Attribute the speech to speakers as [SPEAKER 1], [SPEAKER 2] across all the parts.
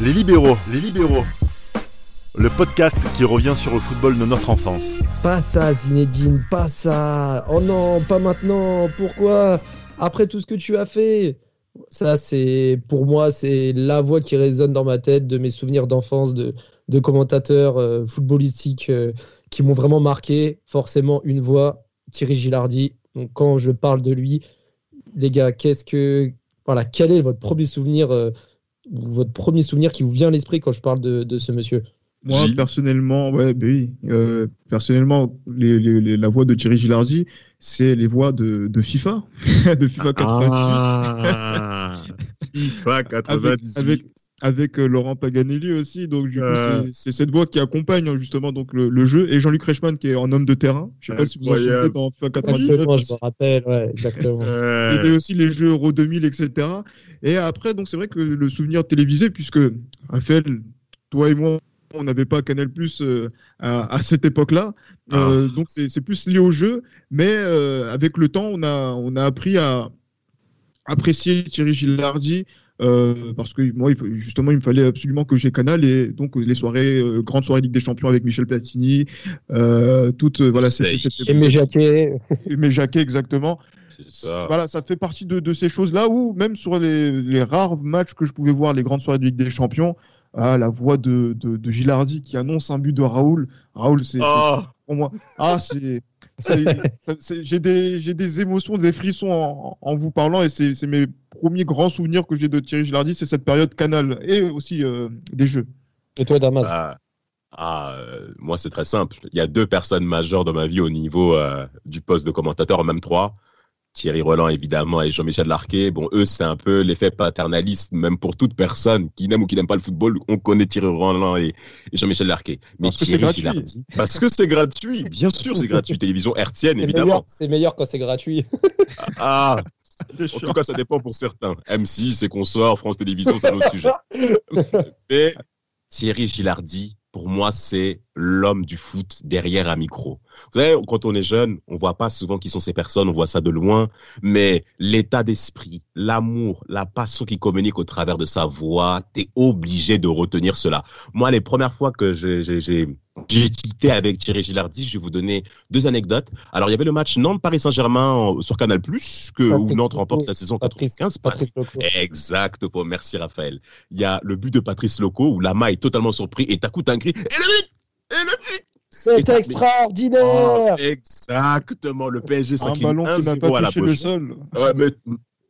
[SPEAKER 1] Les libéraux, les libéraux. Le podcast qui revient sur le football de notre enfance.
[SPEAKER 2] Pas ça, Zinedine, pas ça. Oh non, pas maintenant. Pourquoi? Après tout ce que tu as fait. Ça, c'est pour moi, c'est la voix qui résonne dans ma tête de mes souvenirs d'enfance, de, de commentateurs euh, footballistiques euh, qui m'ont vraiment marqué. Forcément, une voix, Thierry Gilardi. Donc, quand je parle de lui, les gars, qu'est-ce que. Voilà, quel est votre premier souvenir, euh, votre premier souvenir qui vous vient à l'esprit quand je parle de, de ce monsieur?
[SPEAKER 3] Moi, personnellement, ouais, bah oui. Euh, personnellement, les, les, la voix de Thierry Gilardi, c'est les voix de, de FIFA, de FIFA 98.
[SPEAKER 4] Ah, FIFA 98.
[SPEAKER 3] Avec, avec, avec euh, Laurent Paganelli aussi. Donc, du coup,
[SPEAKER 4] Euh.
[SPEAKER 3] c'est cette voix qui accompagne hein, justement donc, le, le jeu. Et Jean-Luc Reichmann qui est en homme de terrain. Je sais pas si vous en souvenez dans FIFA 98.
[SPEAKER 2] Exactement, je me rappelle, ouais, exactement.
[SPEAKER 3] Il y
[SPEAKER 4] Euh,
[SPEAKER 3] avait aussi les jeux Euro 2000, etc. Et après, donc c'est vrai que le souvenir télévisé, puisque Raphaël, toi et moi, on n'avait pas Canal Plus à, à cette époque-là. Euh, donc c'est c'est plus lié au jeu. Mais euh, avec le temps, on a, on a appris à apprécier Thierry Gilardi. Euh, parce que moi, il justement, il me fallait absolument que j'ai Canal et donc les soirées, euh, grandes soirées Ligue des Champions avec Michel Platini, euh, toutes, euh, voilà, cette-
[SPEAKER 2] Aimé Jacquet.
[SPEAKER 3] Aimé Jacquet, exactement.
[SPEAKER 4] c'est ça.
[SPEAKER 3] Voilà, ça fait partie de, de ces choses-là où, même sur les, les rares matchs que je pouvais voir, les grandes soirées de Ligue des Champions, ah, la voix de, de, de Gilardi qui annonce un but de Raoul. Raoul, c'est c'est-
[SPEAKER 4] Oh,
[SPEAKER 3] pour moi. Ah, c'est. c'est- ça- c'est- J'ai des, j'ai des émotions, des frissons en, en vous parlant et c'est c'est mes premiers grands souvenirs que j'ai de Thierry Gilardi, c'est cette période Canal et aussi euh, des jeux.
[SPEAKER 2] Et toi, Damas?
[SPEAKER 4] Ah, ah, euh, moi, c'est très simple. Il y a deux personnes majeures dans ma vie au niveau euh, du poste de commentateur, même trois. Thierry Roland, évidemment, et Jean-Michel Larquet. Bon, eux, c'est un peu l'effet paternaliste, même pour toute personne qui n'aime ou qui n'aime pas le football. On connaît Thierry Roland et, et Jean-Michel Larquet. Mais
[SPEAKER 3] Parce que c'est
[SPEAKER 4] Thierry
[SPEAKER 3] gratuit.
[SPEAKER 4] Gilardi, parce que c'est gratuit. Bien sûr, c'est gratuit. Télévision hertzienne, évidemment.
[SPEAKER 2] c'est meilleur quand c'est gratuit.
[SPEAKER 4] Ah, en tout cas, ça dépend pour certains. M6 et consorts, France Télévisions, c'est un autre sujet. Mais Thierry Gilardi, pour moi, c'est l'homme du foot derrière un micro. Vous savez, quand on est jeune, on voit pas souvent qui sont ces personnes, on voit ça de loin, mais l'état d'esprit, l'amour, la passion qui communique au travers de sa voix, t'es obligé de retenir cela. Moi, les premières fois que j'ai, j'ai, avec Thierry Gilardi, je vais vous donner deux anecdotes. Alors, il y avait le match Nantes-Paris Saint-Germain sur Canal+, que, où
[SPEAKER 2] Patrice
[SPEAKER 4] Nantes remporte
[SPEAKER 2] Loco.
[SPEAKER 4] la saison
[SPEAKER 2] Patrice,
[SPEAKER 4] 95.
[SPEAKER 2] Patrice Loco.
[SPEAKER 4] Exactement, merci Raphaël. Il y a le but de Patrice Loco où Lama est totalement surpris et t'as coup un cri. Et le but
[SPEAKER 2] C'est extraordinaire
[SPEAKER 4] Oh, Exactement, le PSG
[SPEAKER 3] Un
[SPEAKER 4] s'incline
[SPEAKER 3] ballon qui n'a
[SPEAKER 4] 1-0 à
[SPEAKER 3] pas
[SPEAKER 4] la
[SPEAKER 3] touché le
[SPEAKER 4] poche.
[SPEAKER 3] sol.
[SPEAKER 4] Ouais, mais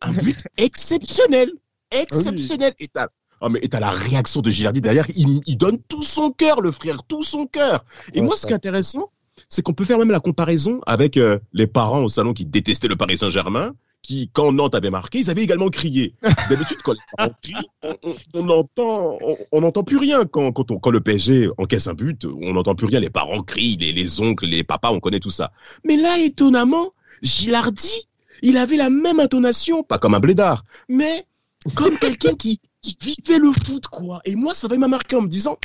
[SPEAKER 4] un but exceptionnel
[SPEAKER 3] Ah
[SPEAKER 4] Exceptionnel Et t'as oh, mais et t'as la réaction de Gilardi derrière, il, il donne tout son cœur, le frère, tout son cœur. Et
[SPEAKER 2] Ouais,
[SPEAKER 4] moi,
[SPEAKER 2] ça.
[SPEAKER 4] ce qui est intéressant, c'est qu'on peut faire même la comparaison avec euh, les parents au salon qui détestaient le Paris Saint-Germain, qui, quand Nantes avait marqué, ils avaient également crié. D'habitude, quand les parents crient, on, on, on entend, on on n'entend plus rien quand, quand, on- quand le PSG encaisse un but, on n'entend plus rien. Les parents crient, les, les oncles, les papas, on connaît tout ça. Mais là, étonnamment, Gilardi, il avait la même intonation, pas comme un blédard, mais comme quelqu'un qui, qui vivait le foot, quoi. Et moi, ça va m'a marqué en me disant,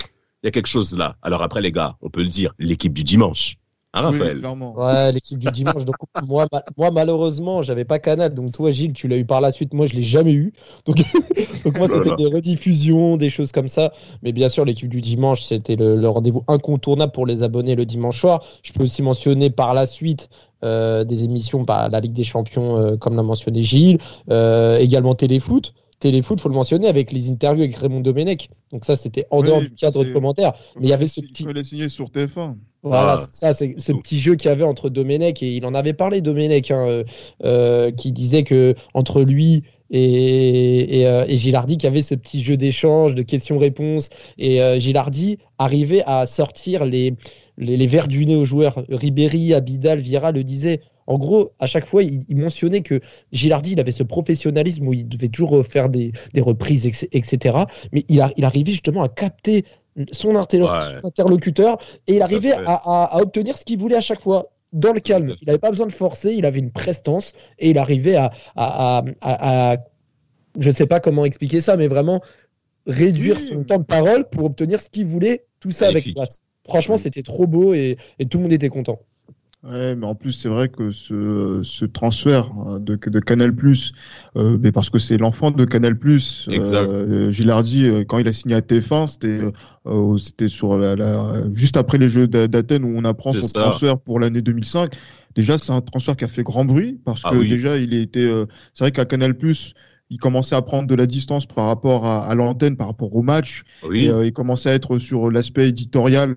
[SPEAKER 4] il y a quelque chose là. Alors après, les gars, on peut le dire, l'équipe du dimanche. Hein,
[SPEAKER 3] Oui,
[SPEAKER 4] Raphaël
[SPEAKER 3] clairement.
[SPEAKER 2] Ouais, l'équipe du dimanche. Donc, moi, ma- moi, malheureusement, j'avais pas Canal. Donc, toi, Gilles, tu l'as eu par la suite. Moi, je l'ai jamais eu. Donc, donc moi,
[SPEAKER 4] Oh
[SPEAKER 2] c'était des rediffusions, des choses comme ça. Mais bien sûr, l'équipe du dimanche, c'était le, le rendez-vous incontournable pour les abonnés le dimanche soir. Je peux aussi mentionner par la suite euh, des émissions par la Ligue des Champions, euh, comme l'a mentionné Gilles. Euh, également Téléfoot. Téléfoot, faut le mentionner, avec les interviews avec Raymond Domenech. Donc ça, c'était en
[SPEAKER 3] Oui,
[SPEAKER 2] dehors du cadre de commentaires. Mais il y avait ce
[SPEAKER 3] Il
[SPEAKER 2] petit,
[SPEAKER 3] fallait signer sur TF1.
[SPEAKER 2] Voilà,
[SPEAKER 4] Ah.
[SPEAKER 2] ça, c'est ce petit jeu qu'il y avait entre Domenech et il en avait parlé Domenech, hein, euh, euh, qui disait que entre lui et, et, euh, et Gilardi, qu'il y avait ce petit jeu d'échange, de questions-réponses, et euh, Gilardi arrivait à sortir les, les, les verres du nez aux joueurs. Ribéry, Abidal, Vieira le disaient. En gros, à chaque fois, il, il mentionnait que Gilardi, il avait ce professionnalisme où il devait toujours faire des, des reprises, etc. Mais il, a, il arrivait justement à capter son, interlocuteur et il arrivait à, à- à obtenir ce qu'il voulait à chaque fois dans le calme. Il n'avait pas besoin de forcer, il avait une prestance et il arrivait à, à, à, à- à- je sais pas comment expliquer ça, mais vraiment réduire
[SPEAKER 3] Oui.
[SPEAKER 2] son temps de parole pour obtenir ce qu'il voulait, tout ça avec classe. Franchement,
[SPEAKER 4] Oui.
[SPEAKER 2] c'était trop beau et, et tout le monde était content.
[SPEAKER 3] Ouais, mais en plus, c'est vrai que ce, ce transfert hein, de, de Canal, euh, mais parce que c'est l'enfant de Canal, euh, Gilardi, euh, quand il a signé à TF1, c'était euh, c'était sur la, la, juste après les Jeux d'Athènes où on apprend son transfert pour l'année 2005. Déjà, c'est un transfert qui a fait grand bruit parce ah que déjà, il était. c'est vrai qu'à Canal, il commençait à prendre de la distance par rapport à, à l'antenne, par rapport au match. Oui. Et, il commençait à être sur l'aspect éditorial,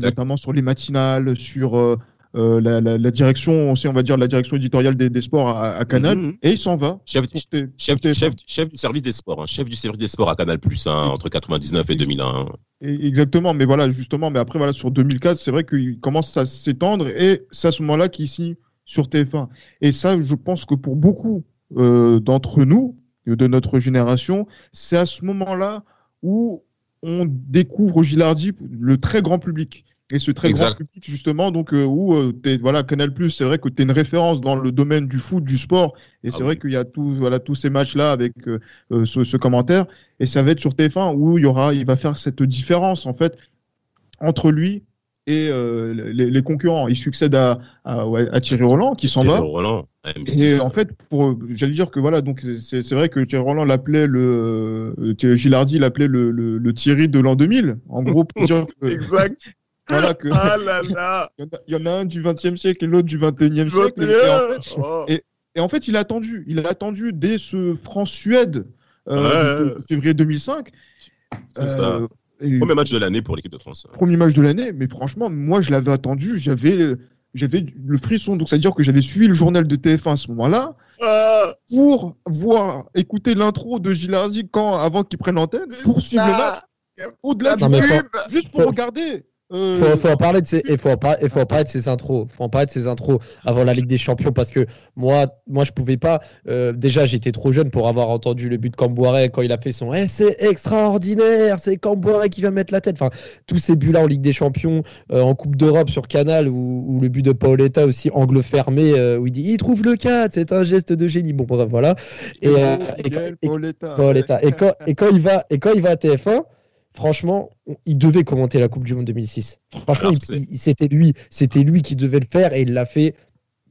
[SPEAKER 3] notamment sur les matinales, sur euh, la, la, la, direction, on va dire la direction éditoriale des, des sports à, à Canal, mm-hmm. et il s'en va.
[SPEAKER 4] Chef, chef, chef, chef, du service des sports, hein, chef du service des sports à Canal Plus hein, entre 99 et 2001.
[SPEAKER 3] exactement, mais voilà justement, mais après voilà sur 2004, c'est vrai qu'il commence à s'étendre et c'est à ce moment-là qu'il signe sur TF1. Et ça, je pense que pour beaucoup euh, d'entre nous, de notre génération, c'est à ce moment-là où on découvre Gilardi, le très grand public et ce très grand public justement donc euh, où euh, voilà Canal Plus c'est vrai que tu es une référence dans le domaine du foot du sport et ah c'est vrai qu'il y a tous voilà tous ces matchs là avec euh, ce, commentaire et ça va être sur TF1 où il y aura il va faire cette différence en fait entre lui et les, concurrents. Il succède à, à, Thierry Roland qui s'en va.
[SPEAKER 4] Roland.
[SPEAKER 3] et en fait pour j'allais dire que voilà donc c'est vrai que Thierry Roland l'appelait le Gilardi l'appelait le, le, Thierry de l'an 2000 en gros pour dire
[SPEAKER 4] exact
[SPEAKER 3] voilà que.
[SPEAKER 4] Ah là là
[SPEAKER 3] Il y, en a un du 20e siècle et l'autre du 21e siècle. Et en, fait, oh. et, en, fait, il a attendu. Il a attendu dès ce France-Suède euh, février 2005.
[SPEAKER 4] C'est ça. Euh, premier match de l'année pour l'équipe de France.
[SPEAKER 3] Premier match de l'année, mais franchement, moi je l'avais attendu, j'avais j'avais le frisson, donc c'est-à-dire que j'avais suivi le journal de TF1 à ce moment-là ah. pour voir, écouter l'intro de Gilardi quand avant qu'il prenne l'antenne, pour suivre le match. Au-delà du pub, juste pour regarder.
[SPEAKER 2] Euh, faut, faut en parler de il faut, il faut en parler de ces intros. Faut en parler de ces intros avant la Ligue des Champions parce que moi, moi, je pouvais pas. Euh, déjà, j'étais trop jeune pour avoir entendu le but de Camboire quand il a fait son. Eh, c'est extraordinaire, c'est Camboire qui va mettre la tête. Enfin, tous ces buts-là en Ligue des Champions, euh, en Coupe d'Europe sur Canal ou, le but de Paoletta aussi angle fermé où il dit il trouve le 4, c'est un geste de génie. Bon, bref, voilà.
[SPEAKER 3] Et, et,
[SPEAKER 2] Paoletta. Et quand, et quand il va, et quand il va à TF1 franchement, il devait commenter la Coupe du Monde 2006. Franchement, c'était lui, c'était lui qui devait le faire et il l'a fait.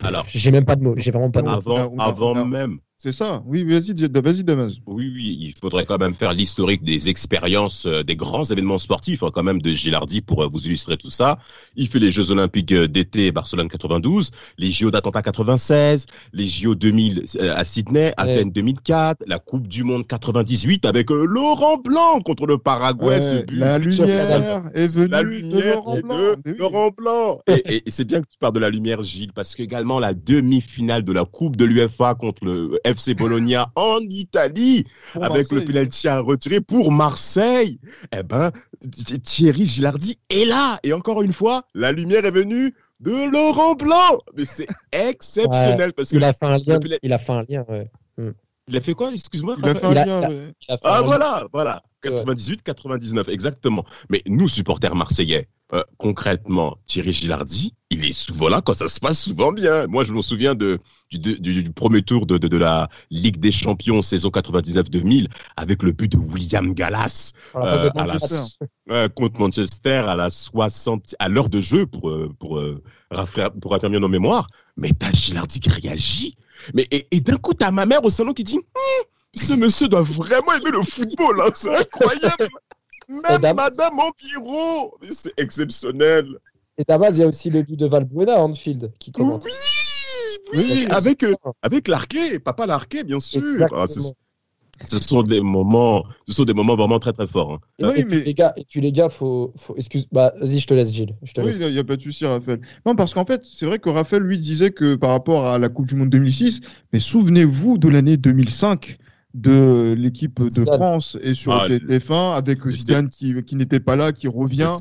[SPEAKER 2] Alors, j'ai même pas de mots, j'ai vraiment pas de
[SPEAKER 4] mots. Avant, avant même,
[SPEAKER 3] c'est ça. Oui, vas-y, vas-y, Damas.
[SPEAKER 4] Oui, oui, il faudrait quand même faire l'historique des expériences, euh, des grands événements sportifs, hein, quand même, de Gilardi pour euh, vous illustrer tout ça. Il fait les Jeux Olympiques euh, d'été Barcelone 92, les JO d'Atlanta 96, les JO 2000 à Sydney, Athènes 2004, la Coupe du Monde 98 avec Laurent Blanc contre le Paraguay.
[SPEAKER 3] La lumière est venue
[SPEAKER 4] la lumière de Laurent Blanc. Et, et c'est bien que tu parles de la lumière, Gilles, parce qu'également la demi-finale de la Coupe de l'UFA contre le FC Bologna en Italie avec le penalty à retirer pour Marseille. Eh ben, Thierry Gilardi est là. Et encore une fois, la lumière est venue de Laurent Blanc. Mais c'est exceptionnel parce que
[SPEAKER 2] il a fait un lien. Il a fait un lien.
[SPEAKER 4] Il a fait quoi? Excuse-moi.
[SPEAKER 3] Il a fait un lien.
[SPEAKER 4] Ah voilà, voilà. 98, 99, exactement. Mais nous, supporters marseillais, euh, concrètement, Thierry Gilardi, il est souvent là quand ça se passe souvent bien. Moi, je me souviens de, du, du, premier tour de, de, de, la Ligue des Champions saison 99-2000 avec le but de William Gallas euh, à la, contre Manchester à la 60 à l'heure de jeu pour euh, pour euh, pour raffermir nos mémoires. Mais t'as Gilardi qui réagit. Mais et, et d'un coup, t'as ma mère au salon qui dit hum, ce monsieur doit vraiment aimer le football, hein, c'est incroyable. Même Madame Empiro, c'est exceptionnel.
[SPEAKER 2] Et à base, il y a aussi le but de Valbuena Anfield qui commente.
[SPEAKER 4] Oui, oui, avec, euh, avec l'arqué, papa l'arqué, bien sûr. Ah, ce sont des moments, ce sont des moments vraiment très très forts. Hein.
[SPEAKER 2] Oui, et, mais... puis, les gars, et puis les gars, faut, faut excuse, bah, vas-y, je te laisse, Gilles. Je te
[SPEAKER 3] oui, il n'y a pas de souci, Raphaël. Non, parce qu'en fait, c'est vrai que Raphaël lui disait que par rapport à la Coupe du Monde 2006, mais souvenez-vous de l'année 2005 de l'équipe de France et sur ah, TF1 avec Zidane qui, qui n'était pas là, qui revient.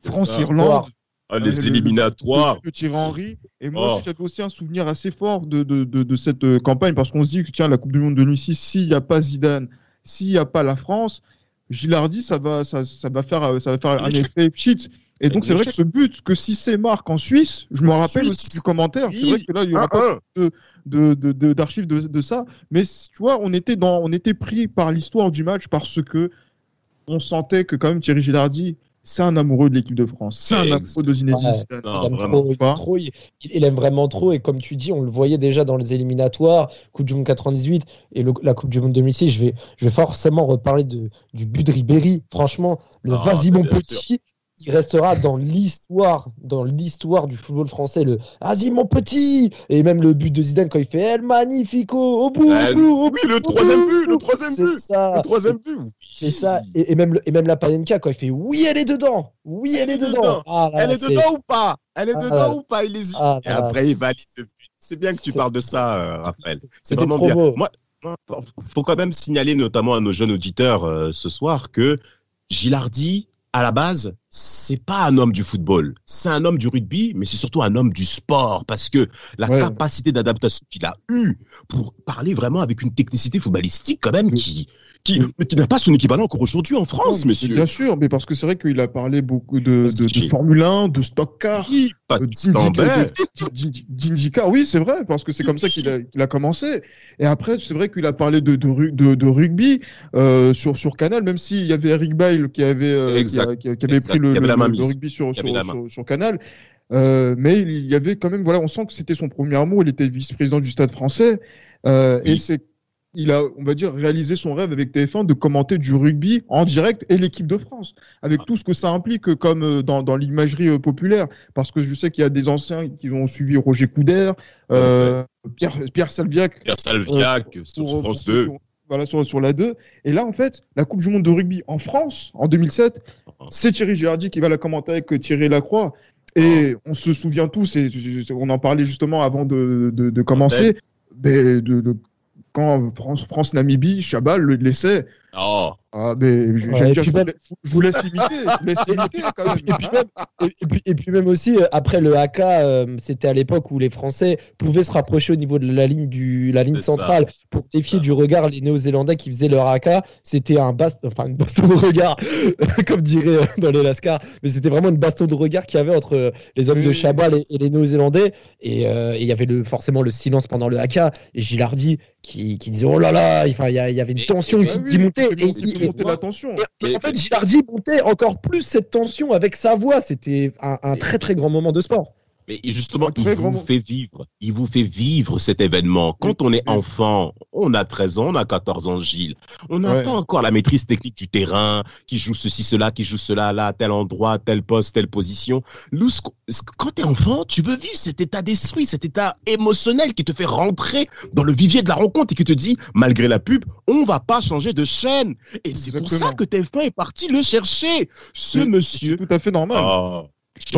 [SPEAKER 3] France-Irlande.
[SPEAKER 4] Ah, les éliminatoires.
[SPEAKER 3] Le, Thierry Henry. Et moi, oh. j'ai aussi un souvenir assez fort de, de, de, cette euh, campagne parce qu'on se dit que, tiens, la Coupe du Monde de 2006, s'il n'y a pas Zidane, s'il n'y a pas la France, Gilardi, ça va, ça, ça va faire, ça va faire un effet cheat. Et donc, c'est vrai que ce but que si c'est marque en Suisse, je me rappelle aussi du commentaire. C'est vrai que là, il n'y aura pas d'archives de, de, de, ça. Mais tu vois, on était, dans, on était pris par l'histoire du match parce que on sentait que quand même Thierry Gilardi c'est un amoureux de l'équipe de France. C'est un amoureux de Zinedine.
[SPEAKER 2] Il aime,
[SPEAKER 4] vraiment
[SPEAKER 2] trop, il,
[SPEAKER 3] pas.
[SPEAKER 2] aime trop, il- il aime vraiment trop et comme tu dis, on le voyait déjà dans les éliminatoires, Coupe du Monde 98 et le- la Coupe du Monde 2006. Je vais, je vais forcément reparler de, du but de Ribéry. Franchement, le
[SPEAKER 4] Ah,
[SPEAKER 2] Vas-y mon petit, il restera dans l'histoire, dans l'histoire du football français. Le Vas-y mon petit et même le but de Zidane quand il fait El Magnifico au bout, au bout, au bout,
[SPEAKER 4] le troisième but, le troisième but.
[SPEAKER 2] ça.
[SPEAKER 4] Le troisième but.
[SPEAKER 2] C'est ça, et, et même, et même la Panenka quand il fait oui, elle est dedans, oui, elle, est dedans. Ah là
[SPEAKER 4] Elle est dedans ou pas? Elle est
[SPEAKER 2] Ah,
[SPEAKER 4] dedans
[SPEAKER 2] là.
[SPEAKER 4] ou pas? Il hésite.
[SPEAKER 2] Ah,
[SPEAKER 4] Et
[SPEAKER 2] là,
[SPEAKER 4] après, il valide le but. C'est bien que tu parles de ça, euh, Raphaël. C'est
[SPEAKER 2] C'était
[SPEAKER 4] vraiment
[SPEAKER 2] trop
[SPEAKER 4] bien.
[SPEAKER 2] beau.
[SPEAKER 4] Moi, faut quand même signaler notamment à nos jeunes auditeurs euh, ce soir que Gilardi, à la base, c'est pas un homme du football. C'est un homme du rugby, mais c'est surtout un homme du sport parce que la
[SPEAKER 3] Ouais.
[SPEAKER 4] capacité d'adaptation qu'il a eue pour parler vraiment avec une technicité footballistique quand même
[SPEAKER 3] Oui.
[SPEAKER 4] qui qui, mais qui n'a pas son équivalent encore aujourd'hui en France,
[SPEAKER 3] Non. Bien sûr, mais parce que c'est vrai qu'il a parlé beaucoup de, de, de. Formule 1, de stock car,
[SPEAKER 4] Oui,
[SPEAKER 3] d'IndyCar. Oui, c'est vrai, parce que c'est comme ça qu'il a, qu'il a commencé. Et après, c'est vrai qu'il a parlé de, de, de, rugby euh, sur, sur Canal, même s'il y avait Eric Bail qui avait, euh, qui, a- avait
[SPEAKER 4] Exact.
[SPEAKER 3] pris le,
[SPEAKER 4] avait
[SPEAKER 3] le- rugby sur, sur, Canal. Euh, mais il y avait quand même, voilà, on sent que c'était son premier amour. Il était vice-président du Stade français. Euh,
[SPEAKER 4] Oui.
[SPEAKER 3] Et c'est il a, on va dire, réalisé son rêve avec TF1 de commenter du rugby en direct et l'équipe de France, avec
[SPEAKER 4] Ah.
[SPEAKER 3] tout ce que ça implique euh, comme euh, dans, dans l'imagerie euh, populaire. Parce que je sais qu'il y a des anciens qui ont suivi Roger Coudert, euh, Pierre, Pierre Salviac
[SPEAKER 4] Pierre Salviac sur France
[SPEAKER 3] pour ceux
[SPEAKER 4] 2.
[SPEAKER 3] qui ont- Voilà, sur, sur la 2. Et là, en fait, la Coupe du Monde de rugby en France, en 2007, c'est Thierry Girardi qui va la commenter avec Thierry Lacroix. Et on se souvient tous, et on en parlait justement avant de, de, de commencer, mais de, de- quand France- France-Namibie, Chabal le laissait.
[SPEAKER 4] Oh,
[SPEAKER 3] Ah, mais je,
[SPEAKER 2] Ouais,
[SPEAKER 3] dire, vous
[SPEAKER 2] même-
[SPEAKER 3] la- je vous laisse imiter. Je vous laisse imiter quand même.
[SPEAKER 2] Et puis même, et, et puis, et puis même aussi, euh, après le AK, euh, c'était à l'époque où les Français pouvaient se rapprocher au niveau de la ligne, du, la ligne
[SPEAKER 4] ça.
[SPEAKER 2] centrale pour défier du regard les Néo-Zélandais qui faisaient leur AK. C'était un bast enfin, une baston de regard, comme dirait euh, dans les Lascars. Mais c'était vraiment une baston de regard qu'il y avait entre les hommes de. Chabal et, et les Néo-Zélandais. Et euh, il y avait le, forcément le silence pendant le AK. Et Gilardi qui, qui disait Oh là là, enfin, il y, avait une tension
[SPEAKER 4] et-
[SPEAKER 2] qui,
[SPEAKER 3] oui,
[SPEAKER 2] qui montait. Et,
[SPEAKER 3] monter- la tension.
[SPEAKER 2] et- et en fait, Gilardi montait encore plus cette tension avec sa voix. C'était un, un très très grand moment de sport.
[SPEAKER 4] Mais justement, il vous fait vivre. Il vous fait vivre cet événement. Quand on est enfant, on a 13 ans, on a 14 ans, Gilles. On n'a
[SPEAKER 3] Ouais.
[SPEAKER 4] pas encore la maîtrise technique du terrain, qui joue ceci, cela, qui joue cela, là, tel endroit, tel poste, telle position. Nous, quand t'es enfant, tu veux vivre cet état d'esprit, cet état émotionnel qui te fait rentrer dans le vivier de la rencontre et qui te dit, malgré la pub, on va pas changer de chaîne. Et c'est pour ça que TF1 est parti le chercher. Ce monsieur.
[SPEAKER 3] C'est tout à fait normal.
[SPEAKER 4] Ah,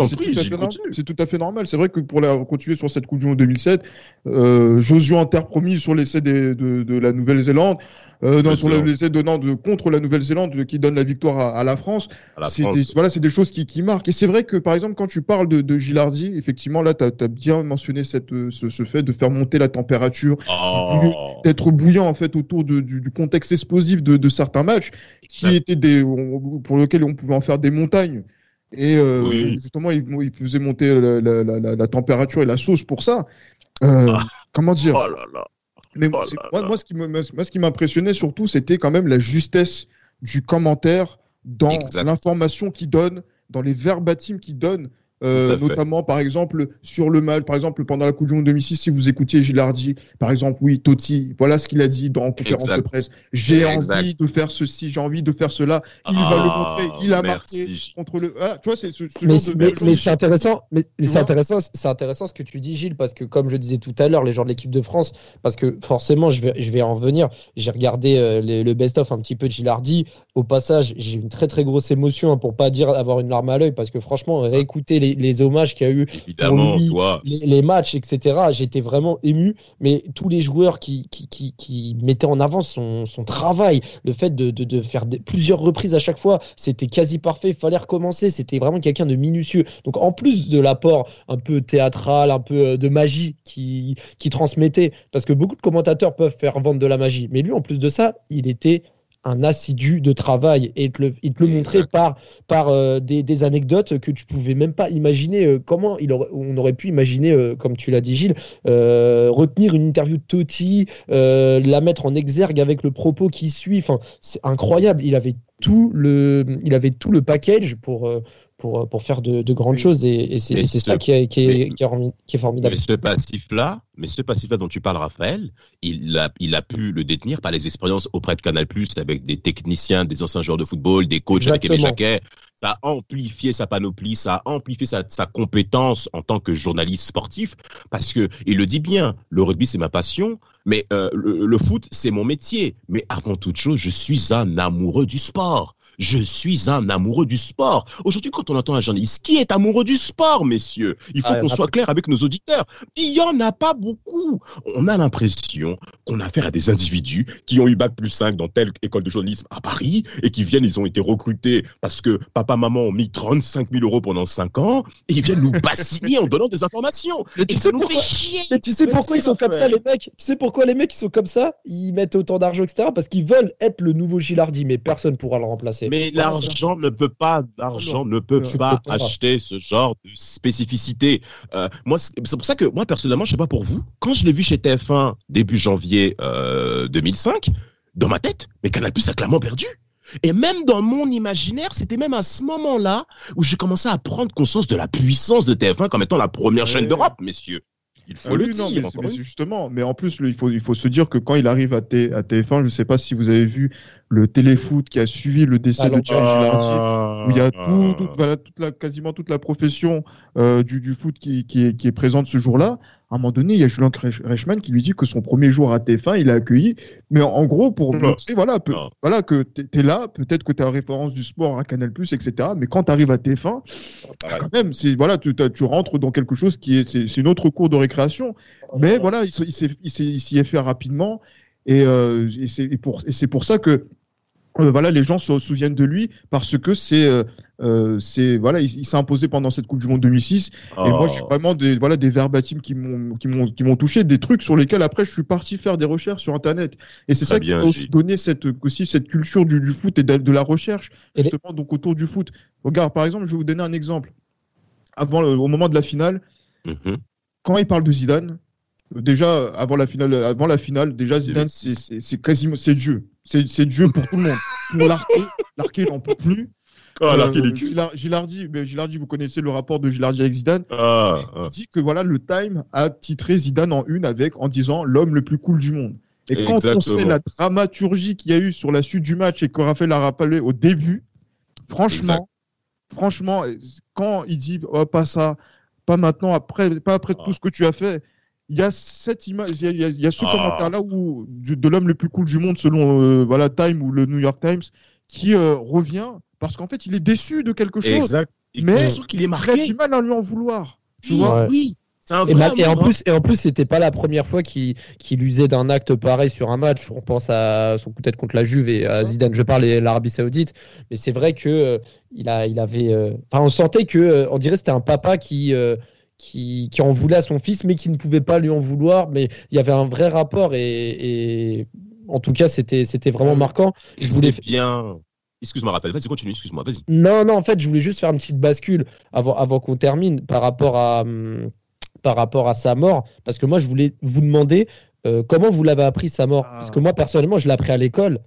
[SPEAKER 3] C'est tout, à fait normal. C'est tout à fait normal. C'est vrai que pour la, continuer sur cette Coupe du Monde 2007, euh, Josué Interpromis sur l'essai de, de la Nouvelle-Zélande, euh, non, sur l'essai de de- contre la Nouvelle-Zélande qui donne la victoire à, à la France. C'est des, voilà, c'est des choses qui, qui marquent. Et c'est vrai que, par exemple, quand tu parles de, de Gilardi, effectivement, là, tu as, bien mentionné cette, euh, ce, ce fait de faire monter la température,
[SPEAKER 4] Oh.
[SPEAKER 3] d'être bouillant, en fait, autour de- du, du contexte explosif de, de certains matchs, qui étaient des, on- pour lesquels on pouvait en faire des montagnes. Et euh,
[SPEAKER 4] Oui.
[SPEAKER 3] justement, il, il faisait monter la, la- la- la- la température et la sauce pour ça. Euh,
[SPEAKER 4] Ah.
[SPEAKER 3] Comment dire?
[SPEAKER 4] Oh là là.
[SPEAKER 3] mais
[SPEAKER 4] Oh là
[SPEAKER 3] moi, ce qui m'impressionnait surtout, c'était quand même la justesse du commentaire dans l'information qu'il donne, dans les verbatims qu'il donne. Euh, notamment par exemple sur le mal, par exemple pendant la Coupe du Monde 2006, si vous écoutiez Gilardi, par exemple, oui, Totti, voilà ce qu'il a dit dans conférence
[SPEAKER 4] Exact.
[SPEAKER 3] de presse. J'ai envie de faire ceci, j'ai envie de faire cela. Il va le
[SPEAKER 4] Ah,
[SPEAKER 3] montrer, il a
[SPEAKER 4] merci,
[SPEAKER 3] marqué contre le. Ah, tu vois, c'est ce, ce
[SPEAKER 2] Mais,
[SPEAKER 3] genre de
[SPEAKER 2] mais- c'est intéressant, mais mais c'est intéressant, c'est intéressant ce que tu dis, Gilles, parce que comme je disais tout à l'heure, les gens de l'équipe de France, parce que forcément, je vais, je vais en revenir. J'ai regardé euh, les- le best-of un petit peu de Gilardi. Au passage, j'ai eu une très très grosse émotion, hein, pour pas dire avoir une larme à l'œil, parce que franchement, réécouter les, les hommages qu'il y a eu,
[SPEAKER 4] Évidemment,
[SPEAKER 2] lui,
[SPEAKER 4] toi.
[SPEAKER 2] les, les matchs, etc., j'étais vraiment ému. Mais tous les joueurs qui, qui, qui, qui mettaient en avant son, son travail, le fait de, de, de faire des- plusieurs reprises à chaque fois, c'était quasi parfait. Il fallait recommencer. C'était vraiment quelqu'un de minutieux. Donc, en plus de l'apport un peu théâtral, un peu euh, de magie qui, qui transmettait, parce que beaucoup de commentateurs peuvent faire vendre de la magie. Mais lui, en plus de ça, il était un assidu de travail et il te le, il te le montrait par, par euh, des, des anecdotes que tu pouvais même pas imaginer euh, comment il aurait, on aurait pu imaginer, euh, comme tu l'as dit Gilles, retenir une interview de Totti, la mettre en exergue avec le propos qui suit. Enfin, c'est incroyable. Il avait tout le, il avait tout le package pour, pour, pour faire de, de grandes choses et, et c'est
[SPEAKER 4] ce-
[SPEAKER 2] ça qui est, qui est,
[SPEAKER 4] mais-
[SPEAKER 2] qui est, remis- qui est formidable.
[SPEAKER 4] Mais ce passif-là, mais ce passif-là dont tu parles, Raphaël, il a, il a pu le détenir par les expériences auprès de Canal+, avec des techniciens, des anciens joueurs de football, des coachs avec Aimé
[SPEAKER 2] Exactement.
[SPEAKER 4] Jacquet. Ça a amplifié sa panoplie, ça a amplifié sa, sa compétence en tant que journaliste sportif, parce que il le dit bien, le rugby c'est ma passion, mais euh, le, le foot c'est mon métier. Mais avant toute chose, je suis un amoureux du sport. Je suis un amoureux du sport. Aujourd'hui, quand on entend un journaliste, qui est amoureux du sport, messieurs? Il faut
[SPEAKER 2] Ah,
[SPEAKER 4] qu'on soit clair avec nos auditeurs. Il y en a pas beaucoup. On a l'impression qu'on a affaire à des individus qui ont eu bac plus 5 dans telle école de journalisme à Paris et qui viennent, ils ont été recrutés parce que papa, maman ont mis 35 000 euros pendant 5 ans et ils viennent nous bassiner en donnant des informations.
[SPEAKER 2] Mais tu
[SPEAKER 4] Et
[SPEAKER 2] sais
[SPEAKER 4] ça nous
[SPEAKER 2] pourquoi-
[SPEAKER 4] fait chier.
[SPEAKER 2] Mais tu sais
[SPEAKER 4] Mais
[SPEAKER 2] pourquoi ils sont comme ça, les mecs? Tu sais pourquoi les mecs ils sont comme ça? Ils mettent autant d'argent, etc. Parce qu'ils veulent être le nouveau Gilardi, mais personne pourra le remplacer.
[SPEAKER 4] Mais l'argent ne peut pas, l'argent ne peut pas acheter ce genre de spécificité. Euh, moi, c'est pour ça que moi personnellement, je sais pas pour vous, quand je l'ai vu chez TF1 début janvier euh, 2005, dans ma tête, mais Canal Plus a clairement perdu. Et même dans mon imaginaire, c'était même à ce moment-là où j'ai commencé à prendre conscience de la puissance de TF1 comme étant la première
[SPEAKER 3] Ouais.
[SPEAKER 4] chaîne d'Europe, messieurs. Il faut
[SPEAKER 3] Ah
[SPEAKER 4] le
[SPEAKER 3] oui, non,
[SPEAKER 4] dire.
[SPEAKER 3] mais, justement, mais en plus, il faut, il faut se dire que quand il arrive à, T- à TF1, je ne sais pas si vous avez vu le téléfoot qui a suivi le décès
[SPEAKER 2] Ah,
[SPEAKER 3] de Thierry
[SPEAKER 2] l'enfer.
[SPEAKER 3] Gilardi, où il y a tout, tout- voilà, toute la, quasiment toute la profession euh, du, du foot qui, qui, est, qui est présente ce jour-là. À un moment donné, il y a Julien Reichmann qui lui dit que son premier jour à TF1, il a accueilli, mais en, en gros, pour montrer, voilà, peu-
[SPEAKER 4] Non.
[SPEAKER 3] voilà que tu es là, peut-être que tu as la référence du sport à Canal+, etc., mais quand tu arrives à TF1,
[SPEAKER 4] Pareil.
[SPEAKER 3] quand même, voilà, tu, tu rentres dans quelque chose qui est, c'est une autre cour de récréation. Mais voilà, il s'y est fait rapidement, et, euh, et c'est pour, ça que euh, voilà, les gens se souviennent de lui parce que c'est, euh, c'est voilà, il, il s'est imposé pendant cette Coupe du Monde 2006. Et moi, j'ai
[SPEAKER 4] Oh.
[SPEAKER 3] vraiment des voilà des verbatims qui m'ont qui m'ont qui m'ont touché, des trucs sur lesquels après je suis parti faire des recherches sur Internet. Et c'est ça qui m'a aussi donné cette aussi cette culture du, du foot et de, de la recherche
[SPEAKER 2] Et
[SPEAKER 3] justement donc autour du foot. Regarde, par exemple, je vais vous donner un exemple. Avant le- au moment de la finale,
[SPEAKER 4] Mhm.
[SPEAKER 3] quand il parle de Zidane, déjà avant la finale, avant la finale, déjà Zidane c'est quasiment c'est Dieu, c'est Dieu pour tout le monde. Pour l'arqué, l'arqué n'en peut plus.
[SPEAKER 4] Ah,
[SPEAKER 3] Euh. Gilard- Gilardi, mais Gilardi, vous connaissez le rapport de Gilardi avec Zidane.
[SPEAKER 4] Ah, ah.
[SPEAKER 3] Il dit que voilà, le Time a titré Zidane en une avec en disant l'homme le plus cool du monde. Et quand on sait la dramaturgie qu'il y a eu sur la suite du match et que Raphaël a rappelé au début, franchement, franchement, quand il dit oh, pas ça, pas maintenant, après, pas après
[SPEAKER 4] Ah.
[SPEAKER 3] tout ce que tu as fait, il y a cette image, il y a, il y a- il y a ce
[SPEAKER 4] Ah.
[SPEAKER 3] commentaire-là où du- de l'homme le plus cool du monde selon euh, voilà Time ou le New York Times qui euh, revient parce qu'en fait il est déçu de quelque chose.
[SPEAKER 4] Exact.
[SPEAKER 3] Mais
[SPEAKER 4] qu'il est
[SPEAKER 3] Il a
[SPEAKER 4] marqué.
[SPEAKER 3] du mal à lui en vouloir. Tu
[SPEAKER 4] Oui,
[SPEAKER 3] vois
[SPEAKER 2] Ouais.
[SPEAKER 4] oui. Un
[SPEAKER 2] Et,
[SPEAKER 4] vrai
[SPEAKER 2] ma- et en
[SPEAKER 4] hein.
[SPEAKER 2] plus, et en plus, c'était pas la première fois qu'il usait d'un acte pareil sur un match. On pense à son coup de tête contre la Juve et à Zidane. Je parle de l'Arabie Saoudite, mais c'est vrai que euh, il a, il avait. euh, Enfin, on sentait que, euh, on dirait, que c'était un papa qui. Euh, qui, qui en voulait à son fils, mais qui ne pouvait pas lui en vouloir. Mais il y avait un vrai rapport et, et en tout cas, c'était c'était vraiment
[SPEAKER 3] Ouais.
[SPEAKER 2] marquant. Je voulais
[SPEAKER 4] bien. Excuse-moi, Raphaël. Vas-y, continue. Excuse-moi. Vas-y.
[SPEAKER 2] Non, non, en fait, je voulais juste faire une petite bascule avant, avant qu'on termine par rapport à, hum, par rapport à sa mort. Parce que moi, je voulais vous demander euh, comment vous l'avez appris sa mort?
[SPEAKER 3] Ah.
[SPEAKER 2] Parce que moi, personnellement, je l'ai appris à l'école.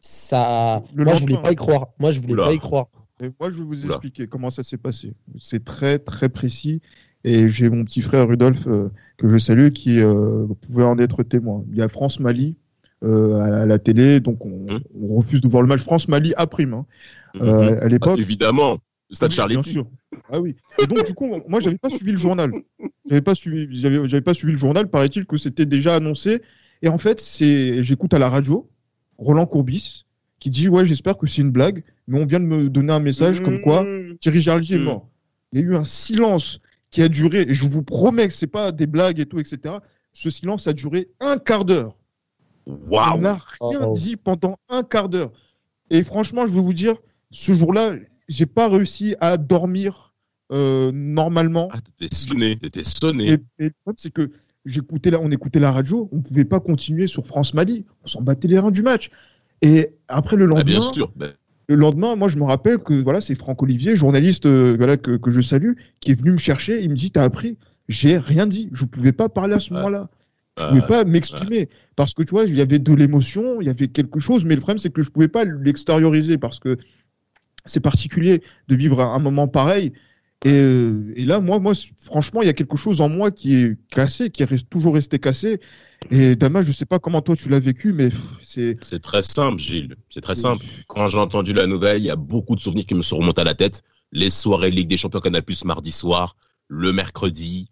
[SPEAKER 2] Ça,
[SPEAKER 3] Le
[SPEAKER 2] moi, je voulais pas y croire. Moi, je voulais
[SPEAKER 4] Oula.
[SPEAKER 2] pas y croire.
[SPEAKER 3] Et moi, je vais vous
[SPEAKER 4] Oula.
[SPEAKER 3] expliquer comment ça s'est passé. C'est très, très précis. Et j'ai mon petit frère Rudolf, euh, que je salue, qui euh, pouvait en être témoin. Il y a France-Mali euh, à, la, à la télé, donc on,
[SPEAKER 4] Hum.
[SPEAKER 3] on refuse de voir le match. France-Mali à prime. hein. Euh,
[SPEAKER 4] Mhm.
[SPEAKER 3] à l'époque,
[SPEAKER 4] Ah, évidemment. Stade Charlie.
[SPEAKER 3] Bien sûr. Ah oui. Et donc, du coup, moi, j'avais pas suivi le journal. J'avais pas suivi, j'avais, pas suivi le journal. Paraît-il que c'était déjà annoncé. Et en fait, c'est, j'écoute à la radio Roland Courbis qui dit Ouais, j'espère que c'est une blague, mais on vient de me donner un message comme quoi Thierry Jardy est
[SPEAKER 4] Mm.
[SPEAKER 3] mort. Il y a eu un silence qui a duré, et je vous promets que c'est pas des blagues et tout, etc. Ce silence a duré un quart d'heure. On
[SPEAKER 4] Waouh.
[SPEAKER 3] n'a rien
[SPEAKER 2] Oh, oh.
[SPEAKER 3] dit pendant un quart d'heure. Et franchement, je vais vous dire, ce jour-là, j'ai pas réussi à dormir euh, normalement.
[SPEAKER 4] Ah, t'étais sonné. T'étais sonné.
[SPEAKER 3] Et, et le problème, c'est que j'écoutais la, on écoutait la radio, on pouvait pas continuer sur France Mali. On s'en battait les reins du match. Et après le
[SPEAKER 4] Ah, bien
[SPEAKER 3] lendemain,
[SPEAKER 4] sûr. Ben,
[SPEAKER 3] le lendemain, moi, je me rappelle que voilà, c'est Franck Olivier, journaliste euh, voilà, que, que je salue, qui est venu me chercher. Il me dit T'as appris? J'ai rien dit. Je ne pouvais pas parler à ce
[SPEAKER 4] Ouais.
[SPEAKER 3] moment-là. Je pouvais pas m'exprimer parce que tu vois, il y avait de l'émotion, il y avait quelque chose, mais le problème c'est que je pouvais pas l'extérioriser parce que c'est particulier de vivre un moment pareil. Et, euh, et, là, moi, moi, franchement, il y a quelque chose en moi qui est cassé, qui est toujours resté cassé. Et Dama, je sais pas comment toi tu l'as vécu, mais c'est.
[SPEAKER 4] C'est très simple, Gilles. C'est très simple. Quand j'ai entendu la nouvelle, il y a beaucoup de souvenirs qui me sont remontés à la tête. Les soirées Ligue des Champions Canal Plus mardi soir, le mercredi,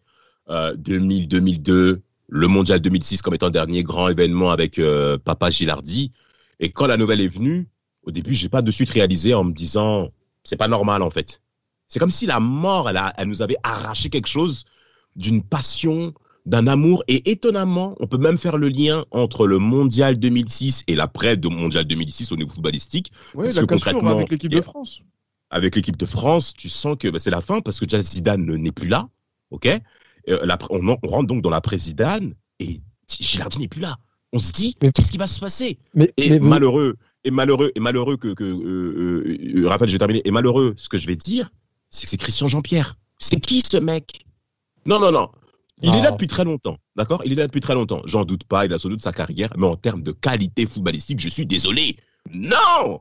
[SPEAKER 4] euh, 2000, 2002, le Mondial 2006 comme étant dernier grand événement avec euh, Papa Gilardi. Et quand la nouvelle est venue, au début, j'ai pas de suite réalisé en me disant, c'est pas normal en fait. C'est comme si la mort, elle, a, elle nous avait arraché quelque chose d'une passion, d'un amour. Et étonnamment, on peut même faire le lien entre le Mondial 2006 et l'après de Mondial 2006 au niveau footballistique.
[SPEAKER 3] Oui, la concrètement, avec l'équipe de France.
[SPEAKER 4] Avec l'équipe de France, tu sens que bah, c'est la fin parce que déjà Zidane n'est plus là. ok? Euh, on, on, rentre donc dans la présidane et Gilardi n'est plus là. On se dit, qu'est-ce qui va se passer? mais, Et malheureux, et malheureux, et malheureux que, que euh, euh, Raphaël, je vais terminer, et malheureux, ce que je vais dire, c'est que c'est Christian Jean-Pierre. C'est qui ce mec? Non, non, non. Il est là ah. depuis très longtemps, d'accord? Il est là depuis très longtemps. J'en doute pas, il a sans doute sa carrière, mais en termes de qualité footballistique, je suis désolé. Non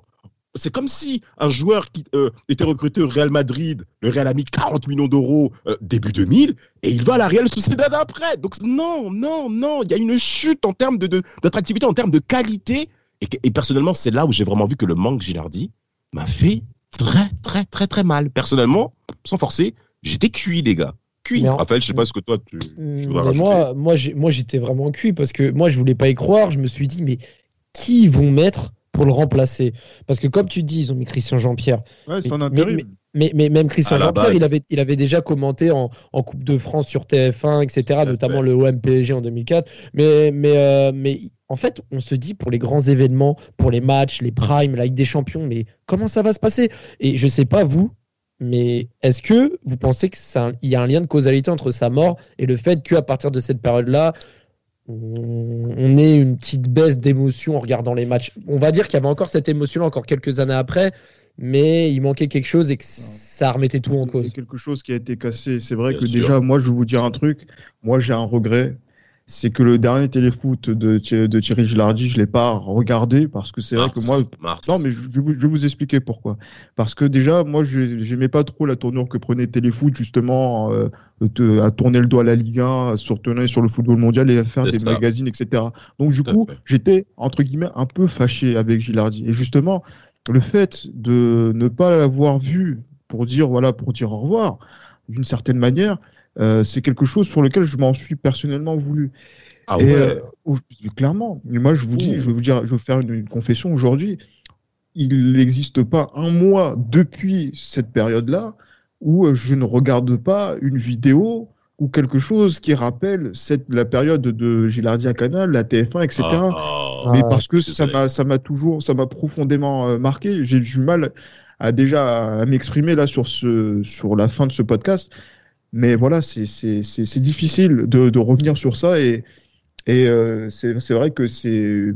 [SPEAKER 4] c'est comme si un joueur qui euh, était recruté au Real Madrid, le Real a mis 40 millions d'euros euh, début 2000, et il va à la Real Sociedad après. Donc non, non, non, il y a une chute en termes d'attractivité, de, en termes de qualité. Et, et personnellement, c'est là où j'ai vraiment vu que le manque Gilardi m'a fait très, très, très, très mal. Personnellement, sans forcer, j'étais cuit, les gars. Cuit. En... Raphaël, je sais pas ce que toi, tu,
[SPEAKER 2] tu voudrais Moi, moi, j'étais vraiment cuit parce que moi, je voulais pas y croire. Je me suis dit, mais qui vont mettre pour le remplacer? Parce que comme tu dis, ils ont mis Christian Jean-Pierre.
[SPEAKER 3] Ouais, c'est
[SPEAKER 2] mais, mais, même Christian Jean-Pierre, il avait, il avait déjà commenté en, Coupe de France sur TF1, etc., notamment le OM PSG en 2004. Mais, mais, euh, mais en fait, on se dit pour les grands événements, pour les matchs, les primes, la Ligue des Champions, mais comment ça va se passer? Et je sais pas vous, mais est-ce que vous pensez qu'il y a un lien de causalité entre sa mort et le fait qu'à partir de cette période-là, on ait une petite baisse d'émotion en regardant les matchs? On va dire qu'il y avait encore cette émotion-là encore quelques années après, mais il manquait quelque chose et que ça remettait tout en cause.
[SPEAKER 3] Quelque chose qui a été cassé. C'est vrai que déjà, moi, je vais vous dire un truc. Moi, j'ai un regret c'est que le dernier téléfoot de, de Thierry Gilardi, je l'ai pas regardé parce que c'est vrai que moi, non, mais je, je, vais vous expliquer pourquoi. Parce que déjà, moi, je j'aimais pas trop la tournure que prenait Téléfoot justement euh, à tourner le doigt à la Ligue 1, à se retourner sur le football mondial et à faire des magazines, etc. Donc du coup, j'étais entre guillemets un peu fâché avec Gilardi. Et justement, le fait de ne pas l'avoir vu pour dire voilà, pour dire au revoir, d'une certaine manière, euh, c'est quelque chose sur lequel je m'en suis personnellement voulu.
[SPEAKER 4] Ah ouais. Euh,
[SPEAKER 3] clairement. moi, je vous dis, je vais vous dire, je vais faire une, confession aujourd'hui. Il n'existe pas un mois depuis cette période-là où euh, je ne regarde pas une vidéo ou quelque chose qui rappelle cette, la période de Gilardia Canal, la TF1, etc. Ah, ah. Mais parce que ça m'a, ça m'a toujours, ça m'a profondément marqué. J'ai du mal à déjà à m'exprimer là sur ce, sur la fin de ce podcast mais voilà, c'est difficile de, de, revenir sur ça et, et euh, c'est vrai que c'est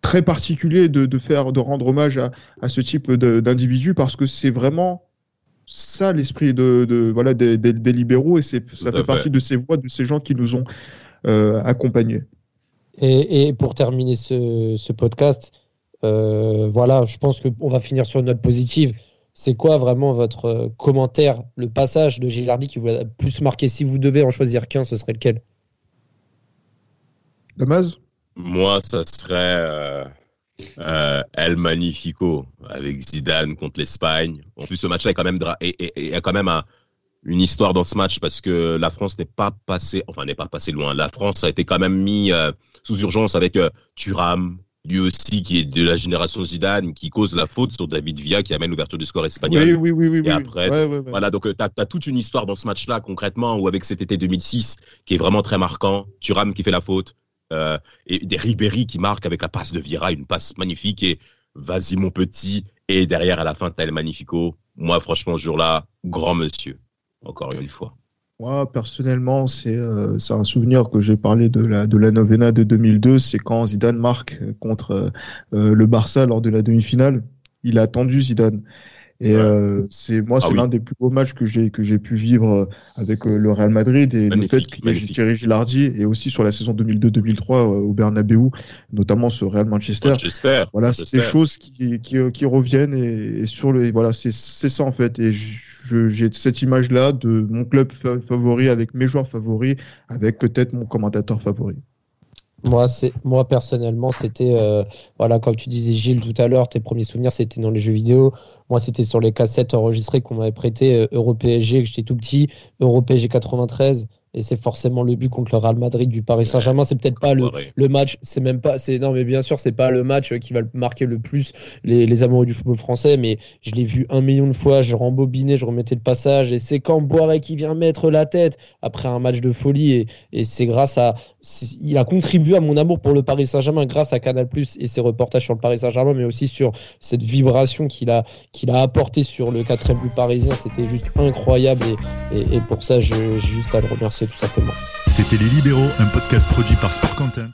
[SPEAKER 3] très particulier de, de, faire, de rendre hommage à, à ce type d'individu parce que c'est vraiment ça l'esprit de, de, voilà des, des, des libéraux et ça fait, partie de ces voix, de ces gens qui nous ont euh, accompagnés.
[SPEAKER 2] Et, et, pour terminer ce, ce podcast, euh, voilà, je pense qu'on va finir sur une note positive. C'est quoi vraiment votre euh, commentaire, le passage de Gilardi qui vous a plus marqué? Si vous devez en choisir qu'un, ce serait lequel?
[SPEAKER 3] Damas?
[SPEAKER 4] Moi, ça serait euh, euh, El Magnifico avec Zidane contre l'Espagne. En plus, ce match-là est quand même, et, a quand même une histoire dans ce match parce que la France n'est pas passée, enfin n'est pas passée loin. La France a été quand même mis sous urgence avec Thuram, lui aussi qui est de la génération Zidane, qui cause la faute sur David Villa, qui amène l'ouverture du score espagnol.
[SPEAKER 3] Oui, oui, oui. oui
[SPEAKER 4] et après, voilà, donc euh, tu as, toute une histoire dans ce match-là, concrètement, ou avec cet été 2006, qui est vraiment très marquant. Thuram qui fait la faute, euh, et des Ribéry qui marque avec la passe de Vieira, une passe magnifique, et vas-y mon petit, et derrière à la fin, tel magnifico. Moi, franchement, ce jour-là, grand monsieur, encore une fois.
[SPEAKER 3] Moi, personnellement, euh, c'est un souvenir que j'ai parlé de la, de la novena de 2002. C'est quand Zidane marque contre euh, le Barça lors de la demi-finale. Il a attendu Zidane. Et euh, c'est moi,
[SPEAKER 4] Ah
[SPEAKER 3] c'est
[SPEAKER 4] oui.
[SPEAKER 3] l'un des plus beaux matchs que j'ai que j'ai pu vivre euh, avec euh, le Real Madrid et le fait qu'il y ait. Thierry Gilardi et aussi sur la saison 2002-2003 euh, au Bernabeu, notamment ce Real Manchester.
[SPEAKER 4] J'espère.
[SPEAKER 3] Voilà, c'est des choses qui, qui, qui reviennent et, et sur le voilà, c'est c'est ça en fait. Et je- j'ai cette image là de mon club fa- favori avec mes joueurs favoris, avec peut-être mon commentateur favori.
[SPEAKER 2] Moi, c'est moi personnellement, c'était euh, voilà, comme tu disais Gilles tout à l'heure, tes premiers souvenirs c'était dans les jeux vidéo. Moi, c'était sur les cassettes enregistrées qu'on m'avait prêté euh, Euro PSG, que j'étais tout petit, Euro PSG 93, et c'est forcément le but contre le Real Madrid du Paris Saint-Germain. C'est peut-être pas le, match, c'est même pas, c'est non, mais bien sûr, c'est pas le match qui va marquer le plus les, les amoureux du football français, mais je l'ai vu un million de fois, je rembobinais, je remettais le passage, et c'est quand Boiré qui vient mettre la tête après un match de folie, et, et c'est grâce à, il a contribué à mon amour pour le Paris Saint-Germain grâce à Canal Plus et ses reportages sur le Paris Saint-Germain, mais aussi sur cette vibration qu'il a, qu'il a apporté sur le quatrième but parisien, c'était juste incroyable, et, et, et pour ça, je- j'ai juste à le remercier
[SPEAKER 1] C'était Les Libéraux, un podcast produit par Sport Content.